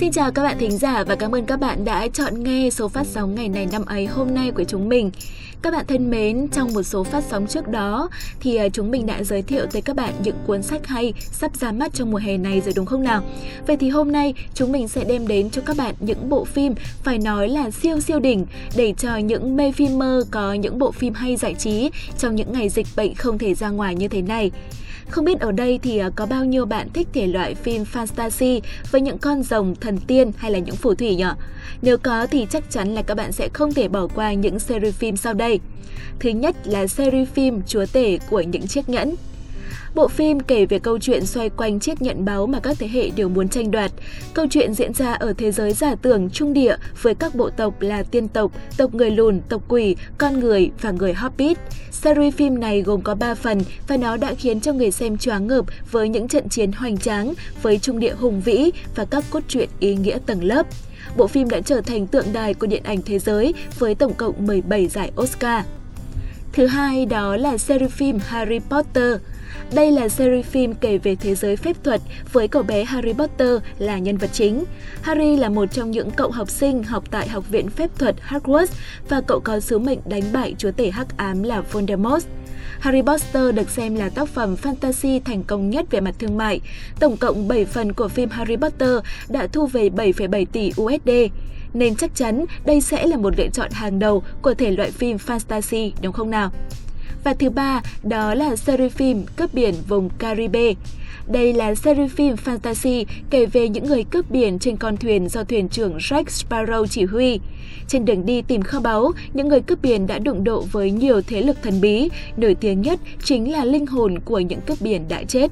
Xin chào các bạn thính giả và cảm ơn các bạn đã chọn nghe số phát sóng ngày này năm ấy hôm nay của chúng mình. Các bạn thân mến, trong một số phát sóng trước đó thì à, chúng mình đã giới thiệu tới các bạn những cuốn sách hay sắp ra mắt trong mùa hè này rồi đúng không nào? Vậy thì hôm nay chúng mình sẽ đem đến cho các bạn những bộ phim phải nói là siêu siêu đỉnh để cho những mê phim mơ có những bộ phim hay giải trí trong những ngày dịch bệnh không thể ra ngoài như thế này. Không biết ở đây thì à, có bao nhiêu bạn thích thể loại phim fantasy với những con rồng, thần tiên hay là những phù thủy nhỉ? Nếu có thì chắc chắn là các bạn sẽ không thể bỏ qua những series phim sau đây. Thứ nhất là series phim Chúa tể của những chiếc nhẫn. Bộ phim kể về câu chuyện xoay quanh chiếc nhận báo mà các thế hệ đều muốn tranh đoạt. Câu chuyện diễn ra ở thế giới giả tưởng trung địa với các bộ tộc là tiên tộc, tộc người lùn, tộc quỷ, con người và người Hobbit. Series phim này gồm có 3 phần và nó đã khiến cho người xem choáng ngợp với những trận chiến hoành tráng, với trung địa hùng vĩ và các cốt truyện ý nghĩa tầng lớp. Bộ phim đã trở thành tượng đài của điện ảnh thế giới với tổng cộng 17 giải Oscar. Thứ hai đó là series phim Harry Potter. Đây là series phim kể về thế giới phép thuật với cậu bé Harry Potter là nhân vật chính. Harry là một trong những cậu học sinh học tại Học viện Phép thuật Hogwarts và cậu có sứ mệnh đánh bại chúa tể hắc ám là Voldemort. Harry Potter được xem là tác phẩm fantasy thành công nhất về mặt thương mại. Tổng cộng 7 phần của phim Harry Potter đã thu về 7,7 tỷ USD. Nên chắc chắn đây sẽ là một lựa chọn hàng đầu của thể loại phim fantasy, đúng không nào? Và thứ ba, đó là series phim Cướp biển vùng Caribe. Đây là series phim fantasy kể về những người cướp biển trên con thuyền do thuyền trưởng Jack Sparrow chỉ huy. Trên đường đi tìm kho báu, những người cướp biển đã đụng độ với nhiều thế lực thần bí, nổi tiếng nhất chính là linh hồn của những cướp biển đã chết.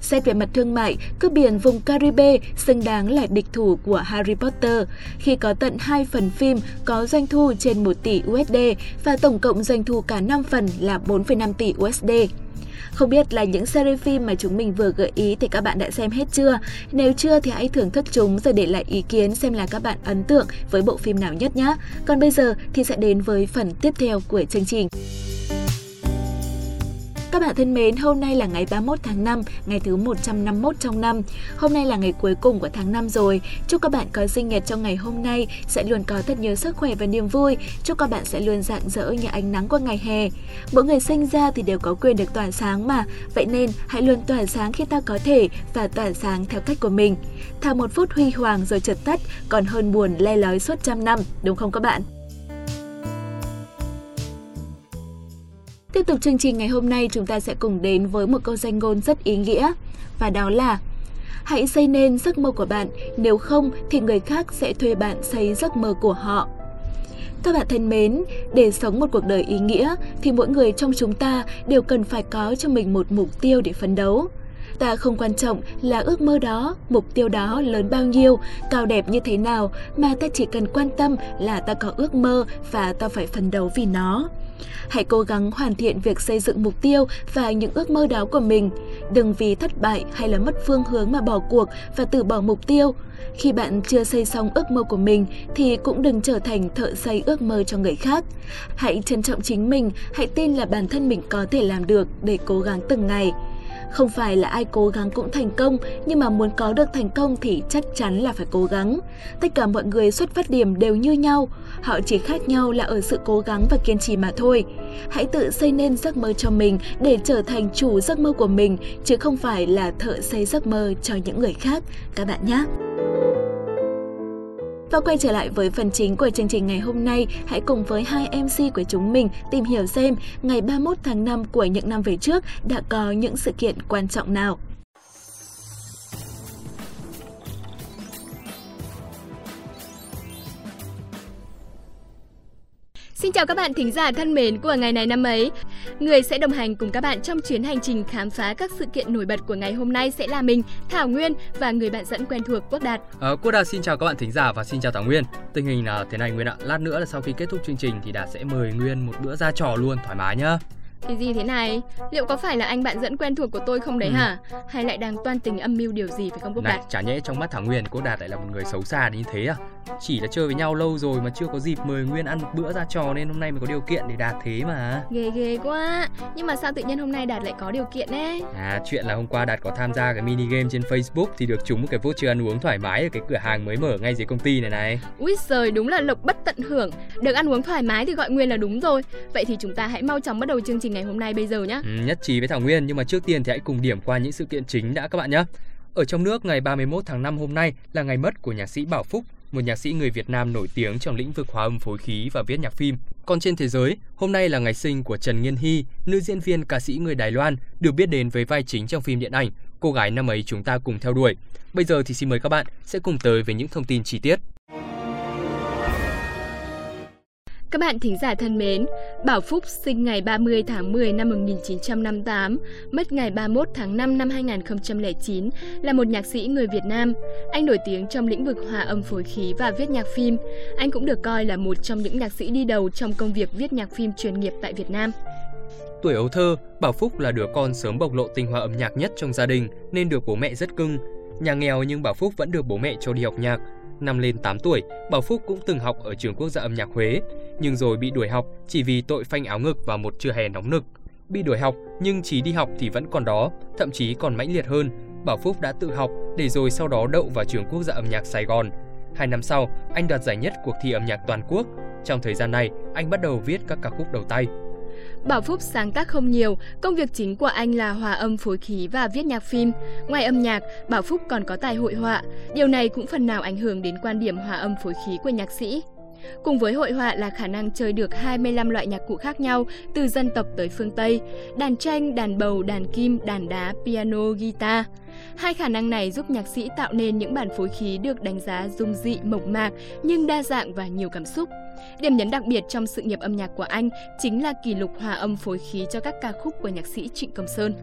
Xét về mặt thương mại, cướp biển vùng Caribe xứng đáng là địch thủ của Harry Potter khi có tận 2 phần phim có doanh thu trên 1 tỷ USD và tổng cộng doanh thu cả 5 phần là 4,5 tỷ USD. Không biết là những series phim mà chúng mình vừa gợi ý thì các bạn đã xem hết chưa? Nếu chưa thì hãy thưởng thức chúng rồi để lại ý kiến xem là các bạn ấn tượng với bộ phim nào nhất nhé. Còn bây giờ thì sẽ đến với phần tiếp theo của chương trình. Các bạn thân mến, hôm nay là ngày 31 tháng 5, ngày thứ 151 trong năm. Hôm nay là ngày cuối cùng của tháng 5 rồi. Chúc các bạn có sinh nhật trong ngày hôm nay sẽ luôn có thật nhiều sức khỏe và niềm vui. Chúc các bạn sẽ luôn rạng rỡ như ánh nắng của ngày hè. Mỗi người sinh ra thì đều có quyền được tỏa sáng mà, vậy nên hãy luôn tỏa sáng khi ta có thể và tỏa sáng theo cách của mình. Thà một phút huy hoàng rồi chợt tắt, còn hơn buồn le lói suốt trăm năm, đúng không các bạn? Tiếp tục chương trình ngày hôm nay chúng ta sẽ cùng đến với một câu danh ngôn rất ý nghĩa và đó là Hãy xây nên giấc mơ của bạn, nếu không thì người khác sẽ thuê bạn xây giấc mơ của họ. Các bạn thân mến, để sống một cuộc đời ý nghĩa thì mỗi người trong chúng ta đều cần phải có cho mình một mục tiêu để phấn đấu. Ta không quan trọng là ước mơ đó, mục tiêu đó lớn bao nhiêu, cao đẹp như thế nào mà ta chỉ cần quan tâm là ta có ước mơ và ta phải phấn đấu vì nó. Hãy cố gắng hoàn thiện việc xây dựng mục tiêu và những ước mơ đó của mình. Đừng vì thất bại hay là mất phương hướng mà bỏ cuộc và từ bỏ mục tiêu. Khi bạn chưa xây xong ước mơ của mình thì cũng đừng trở thành thợ xây ước mơ cho người khác. Hãy trân trọng chính mình, hãy tin là bản thân mình có thể làm được để cố gắng từng ngày. Không phải là ai cố gắng cũng thành công, nhưng mà muốn có được thành công thì chắc chắn là phải cố gắng. Tất cả mọi người xuất phát điểm đều như nhau, họ chỉ khác nhau là ở sự cố gắng và kiên trì mà thôi. Hãy tự xây nên giấc mơ cho mình để trở thành chủ giấc mơ của mình, chứ không phải là thợ xây giấc mơ cho những người khác, các bạn nhé. Và quay trở lại với phần chính của chương trình ngày hôm nay, hãy cùng với hai MC của chúng mình tìm hiểu xem ngày 31 tháng 5 của những năm về trước đã có những sự kiện quan trọng nào. Xin chào các bạn thính giả thân mến của ngày này năm ấy. Người sẽ đồng hành cùng các bạn trong chuyến hành trình khám phá các sự kiện nổi bật của ngày hôm nay sẽ là mình, Thảo Nguyên và người bạn dẫn quen thuộc Quốc Đạt. À, Quốc Đạt xin chào các bạn thính giả và xin chào Thảo Nguyên. Tình hình là thế này Nguyên ạ. Lát nữa là sau khi kết thúc chương trình thì Đạt sẽ mời Nguyên một bữa ra trò luôn thoải mái nhá. Thì gì thế này? Liệu có phải là anh bạn dẫn quen thuộc của tôi không đấy ừ. hả? Hay lại đang toan tình âm mưu điều gì phải không Quốc Đạt? Chả nhẽ trong mắt Thảo Nguyên Quốc Đạt lại là một người xấu xa như thế à? Chỉ là chơi với nhau lâu rồi mà chưa có dịp mời Nguyên ăn một bữa ra trò nên hôm nay mới có điều kiện để đạt thế mà. Ghê ghê quá. Nhưng mà sao tự nhiên hôm nay Đạt lại có điều kiện đấy? À chuyện là hôm qua Đạt có tham gia cái mini game trên Facebook thì được trúng một cái voucher ăn uống thoải mái ở cái cửa hàng mới mở ngay dưới công ty này này. Úi giời, đúng là lộc bất tận hưởng. Được ăn uống thoải mái thì gọi Nguyên là đúng rồi. Vậy thì chúng ta hãy mau chóng bắt đầu chương trình ngày hôm nay bây giờ nhé. Ừ, nhất trí với Thảo Nguyên nhưng mà trước tiên thì hãy cùng điểm qua những sự kiện chính đã các bạn nhé. Ở trong nước ngày 31 tháng 5 hôm nay là ngày mất của nhạc sĩ Bảo Phúc, một nhạc sĩ người Việt Nam nổi tiếng trong lĩnh vực hòa âm phối khí và viết nhạc phim. Còn trên thế giới, hôm nay là ngày sinh của Trần Nghiên Hy, nữ diễn viên ca sĩ người Đài Loan, được biết đến với vai chính trong phim điện ảnh Cô gái năm ấy chúng ta cùng theo đuổi. Bây giờ thì xin mời các bạn sẽ cùng tới với những thông tin chi tiết. Các bạn thính giả thân mến, Bảo Phúc sinh ngày 30 tháng 10 năm 1958, mất ngày 31 tháng 5 năm 2009, là một nhạc sĩ người Việt Nam. Anh nổi tiếng trong lĩnh vực hòa âm phối khí và viết nhạc phim. Anh cũng được coi là một trong những nhạc sĩ đi đầu trong công việc viết nhạc phim chuyên nghiệp tại Việt Nam. Tuổi ấu thơ, Bảo Phúc là đứa con sớm bộc lộ tinh hoa âm nhạc nhất trong gia đình nên được bố mẹ rất cưng. Nhà nghèo nhưng Bảo Phúc vẫn được bố mẹ cho đi học nhạc. Năm lên 8 tuổi, Bảo Phúc cũng từng học ở trường quốc gia âm nhạc Huế, nhưng rồi bị đuổi học chỉ vì tội phanh áo ngực vào một trưa hè nóng nực. Bị đuổi học nhưng chỉ đi học thì vẫn còn đó, thậm chí còn mãnh liệt hơn. Bảo Phúc đã tự học để rồi sau đó đậu vào trường quốc gia âm nhạc Sài Gòn. Hai năm sau, anh đoạt giải nhất cuộc thi âm nhạc toàn quốc. Trong thời gian này, anh bắt đầu viết các ca khúc đầu tay. Bảo Phúc sáng tác không nhiều, công việc chính của anh là hòa âm phối khí và viết nhạc phim. Ngoài âm nhạc, Bảo Phúc còn có tài hội họa. Điều này cũng phần nào ảnh hưởng đến quan điểm hòa âm phối khí của nhạc sĩ. Cùng với hội họa là khả năng chơi được 25 loại nhạc cụ khác nhau từ dân tộc tới phương Tây, đàn tranh, đàn bầu, đàn kim, đàn đá, piano, guitar. Hai khả năng này giúp nhạc sĩ tạo nên những bản phối khí được đánh giá dung dị, mộc mạc nhưng đa dạng và nhiều cảm xúc. Điểm nhấn đặc biệt trong sự nghiệp âm nhạc của anh chính là kỷ lục hòa âm phối khí cho các ca khúc của nhạc sĩ Trịnh Công Sơn.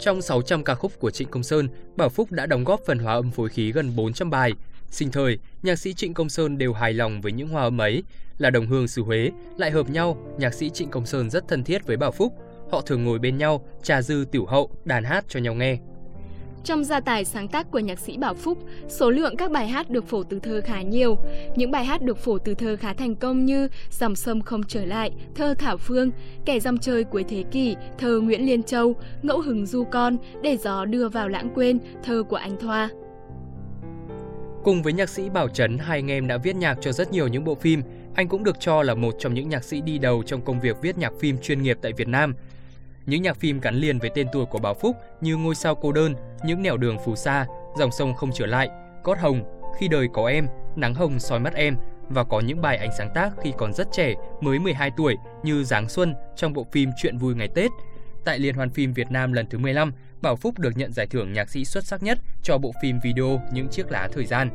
Trong 600 ca khúc của Trịnh Công Sơn, Bảo Phúc đã đóng góp phần hòa âm phối khí gần 400 bài. Sinh thời, nhạc sĩ Trịnh Công Sơn đều hài lòng với những hòa âm ấy. Là đồng hương xứ Huế, lại hợp nhau, nhạc sĩ Trịnh Công Sơn rất thân thiết với Bảo Phúc. Họ thường ngồi bên nhau, trà dư tiểu hậu, đàn hát cho nhau nghe. Trong gia tài sáng tác của nhạc sĩ Bảo Phúc, số lượng các bài hát được phổ từ thơ khá nhiều. Những bài hát được phổ từ thơ khá thành công như Dòng sông không trở lại, thơ Thảo Phương, Kẻ dòng chơi cuối thế kỷ, thơ Nguyễn Liên Châu, Ngẫu hứng du con, Để gió đưa vào lãng quên, thơ của anh Thoa. Cùng với nhạc sĩ Bảo Trấn, hai anh em đã viết nhạc cho rất nhiều những bộ phim. Anh cũng được cho là một trong những nhạc sĩ đi đầu trong công việc viết nhạc phim chuyên nghiệp tại Việt Nam. Những nhạc phim gắn liền với tên tuổi của Bảo Phúc như Ngôi sao cô đơn, Những nẻo đường phù sa, Dòng sông không trở lại, Cót hồng, Khi đời có em, Nắng hồng soi mắt em và có những bài ảnh sáng tác khi còn rất trẻ, mới 12 tuổi như Giáng xuân trong bộ phim Chuyện vui ngày Tết. Tại Liên hoan phim Việt Nam lần thứ 15, Bảo Phúc được nhận giải thưởng nhạc sĩ xuất sắc nhất cho bộ phim video Những chiếc lá thời gian.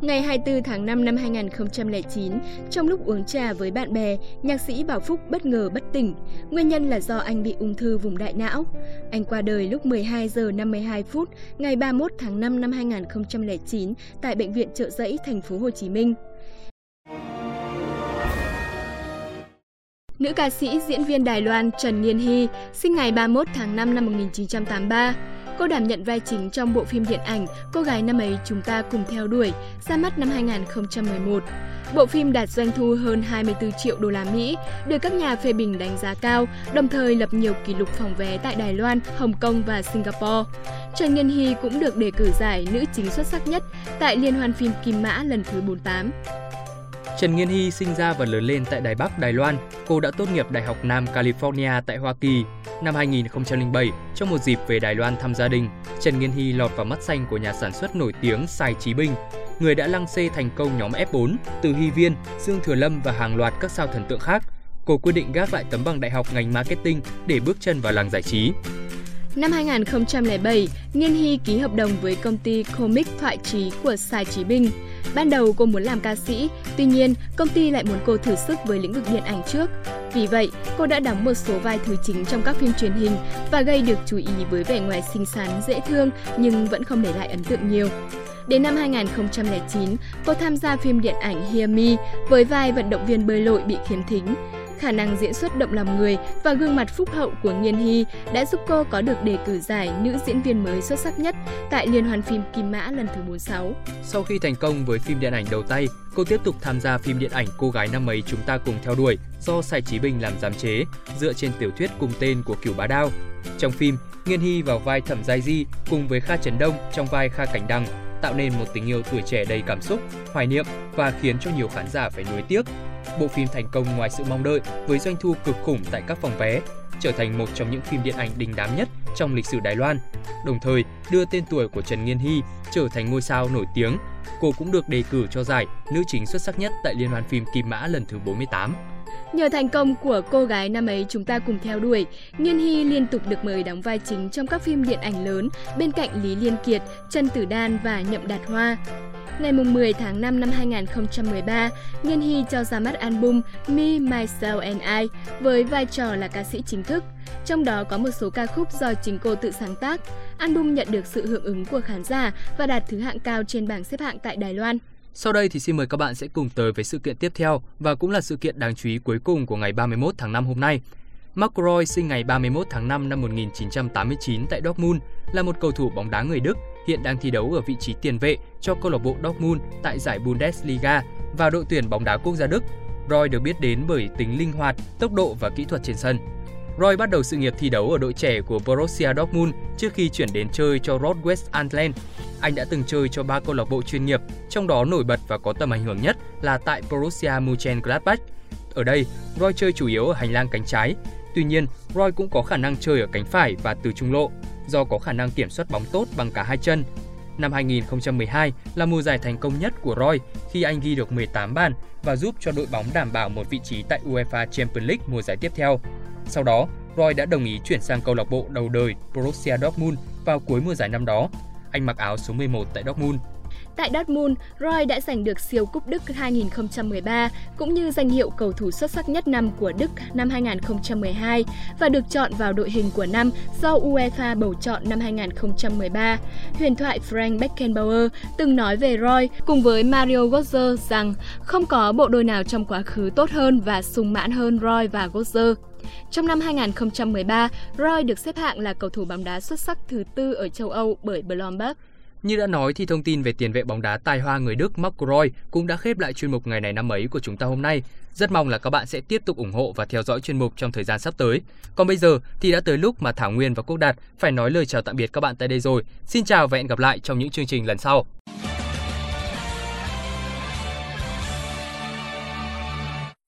Ngày 24 tháng 5 năm 2009, trong lúc uống trà với bạn bè, nhạc sĩ Bảo Phúc bất ngờ bất tỉnh. Nguyên nhân là do anh bị ung thư vùng đại não. Anh qua đời lúc 12 giờ 52 phút ngày 31 tháng 5 năm 2009 tại bệnh viện Trợ Giấy, thành phố Hồ Chí Minh. Nữ ca sĩ diễn viên Đài Loan Trần Niên Hy sinh ngày 31 tháng 5 năm 1983. Cô đảm nhận vai chính trong bộ phim điện ảnh Cô gái năm ấy chúng ta cùng theo đuổi, ra mắt năm 2011. Bộ phim đạt doanh thu hơn 24 triệu đô la Mỹ, được các nhà phê bình đánh giá cao, đồng thời lập nhiều kỷ lục phòng vé tại Đài Loan, Hồng Kông và Singapore. Trần Nhân Hy cũng được đề cử giải nữ chính xuất sắc nhất tại Liên hoan phim Kim Mã lần thứ 48. Trần Nghiên Hy sinh ra và lớn lên tại Đài Bắc, Đài Loan. Cô đã tốt nghiệp Đại học Nam California tại Hoa Kỳ. Năm 2007, trong một dịp về Đài Loan thăm gia đình, Trần Nghiên Hy lọt vào mắt xanh của nhà sản xuất nổi tiếng Sai Chí Bình, người đã lăng xê thành công nhóm F4 từ Hy Viên, Dương Thừa Lâm và hàng loạt các sao thần tượng khác. Cô quyết định gác lại tấm bằng đại học ngành marketing để bước chân vào làng giải trí. Năm 2007, Nghiên Hy ký hợp đồng với công ty Comic Thoại Trí của Sai Chí Bình. Ban đầu cô muốn làm ca sĩ, tuy nhiên công ty lại muốn cô thử sức với lĩnh vực điện ảnh trước. Vì vậy, cô đã đóng một số vai thứ chính trong các phim truyền hình và gây được chú ý với vẻ ngoài xinh xắn, dễ thương nhưng vẫn không để lại ấn tượng nhiều. Đến năm 2009, cô tham gia phim điện ảnh Hear Me với vai vận động viên bơi lội bị khiếm thính. Khả năng diễn xuất động lòng người và gương mặt phúc hậu của Nghiên Hy đã giúp cô có được đề cử giải nữ diễn viên mới xuất sắc nhất tại Liên hoan phim Kim Mã lần thứ 46. Sau khi thành công với phim điện ảnh đầu tay, cô tiếp tục tham gia phim điện ảnh Cô gái năm ấy chúng ta cùng theo đuổi do Sài Chí Bình làm giám chế, dựa trên tiểu thuyết cùng tên của Cửu Bá Đao. Trong phim, Nghiên Hy vào vai Thẩm Giai Di cùng với Kha Trấn Đông trong vai Kha Cảnh Đăng tạo nên một tình yêu tuổi trẻ đầy cảm xúc, hoài niệm và khiến cho nhiều khán giả phải nuối tiếc. Bộ phim thành công ngoài sự mong đợi với doanh thu cực khủng tại các phòng vé, trở thành một trong những phim điện ảnh đình đám nhất trong lịch sử Đài Loan. Đồng thời, đưa tên tuổi của Trần Nghiên Hy trở thành ngôi sao nổi tiếng. Cô cũng được đề cử cho giải nữ chính xuất sắc nhất tại Liên hoan phim Kim Mã lần thứ 48. Nhờ thành công của cô gái năm ấy chúng ta cùng theo đuổi, Nghiên Hy liên tục được mời đóng vai chính trong các phim điện ảnh lớn bên cạnh Lý Liên Kiệt, Trần Tử Đan và Nhậm Đạt Hoa. Ngày 10 tháng 5 năm 2013, Nghiên Hy cho ra mắt album Me, Myself and I với vai trò là ca sĩ chính thức. Trong đó có một số ca khúc do chính cô tự sáng tác. Album nhận được sự hưởng ứng của khán giả và đạt thứ hạng cao trên bảng xếp hạng tại Đài Loan. Sau đây thì xin mời các bạn sẽ cùng tới với sự kiện tiếp theo và cũng là sự kiện đáng chú ý cuối cùng của ngày 31 tháng 5 hôm nay. Mark Roy sinh ngày 31 tháng 5 năm 1989 tại Dortmund, là một cầu thủ bóng đá người Đức, hiện đang thi đấu ở vị trí tiền vệ cho câu lạc bộ Dortmund tại giải Bundesliga và đội tuyển bóng đá quốc gia Đức. Roy được biết đến bởi tính linh hoạt, tốc độ và kỹ thuật trên sân. Roy bắt đầu sự nghiệp thi đấu ở đội trẻ của Borussia Dortmund trước khi chuyển đến chơi cho Rot-West Antland. Anh đã từng chơi cho ba câu lạc bộ chuyên nghiệp, trong đó nổi bật và có tầm ảnh hưởng nhất là tại Borussia Mönchengladbach. Ở đây, Roy chơi chủ yếu ở hành lang cánh trái. Tuy nhiên, Roy cũng có khả năng chơi ở cánh phải và từ trung lộ, do có khả năng kiểm soát bóng tốt bằng cả hai chân. Năm 2012 là mùa giải thành công nhất của Roy khi anh ghi được 18 bàn và giúp cho đội bóng đảm bảo một vị trí tại UEFA Champions League mùa giải tiếp theo. Sau đó, Roy đã đồng ý chuyển sang câu lạc bộ đầu đời Borussia Dortmund vào cuối mùa giải năm đó. Anh mặc áo số 11 tại Dortmund. Tại Dortmund, Roy đã giành được siêu cúp Đức 2013 cũng như danh hiệu cầu thủ xuất sắc nhất năm của Đức năm 2012 và được chọn vào đội hình của năm do UEFA bầu chọn năm 2013. Huyền thoại Frank Beckenbauer từng nói về Roy cùng với Mario Götze rằng không có bộ đôi nào trong quá khứ tốt hơn và sung mãn hơn Roy và Götze. Trong năm 2013, Roy được xếp hạng là cầu thủ bóng đá xuất sắc thứ tư ở châu Âu bởi Bloomberg. Như đã nói thì thông tin về tiền vệ bóng đá tài hoa người Đức Marco Roy cũng đã khép lại chuyên mục ngày này năm ấy của chúng ta hôm nay. Rất mong là các bạn sẽ tiếp tục ủng hộ và theo dõi chuyên mục trong thời gian sắp tới. Còn bây giờ thì đã tới lúc mà Thảo Nguyên và Quốc Đạt phải nói lời chào tạm biệt các bạn tại đây rồi. Xin chào và hẹn gặp lại trong những chương trình lần sau.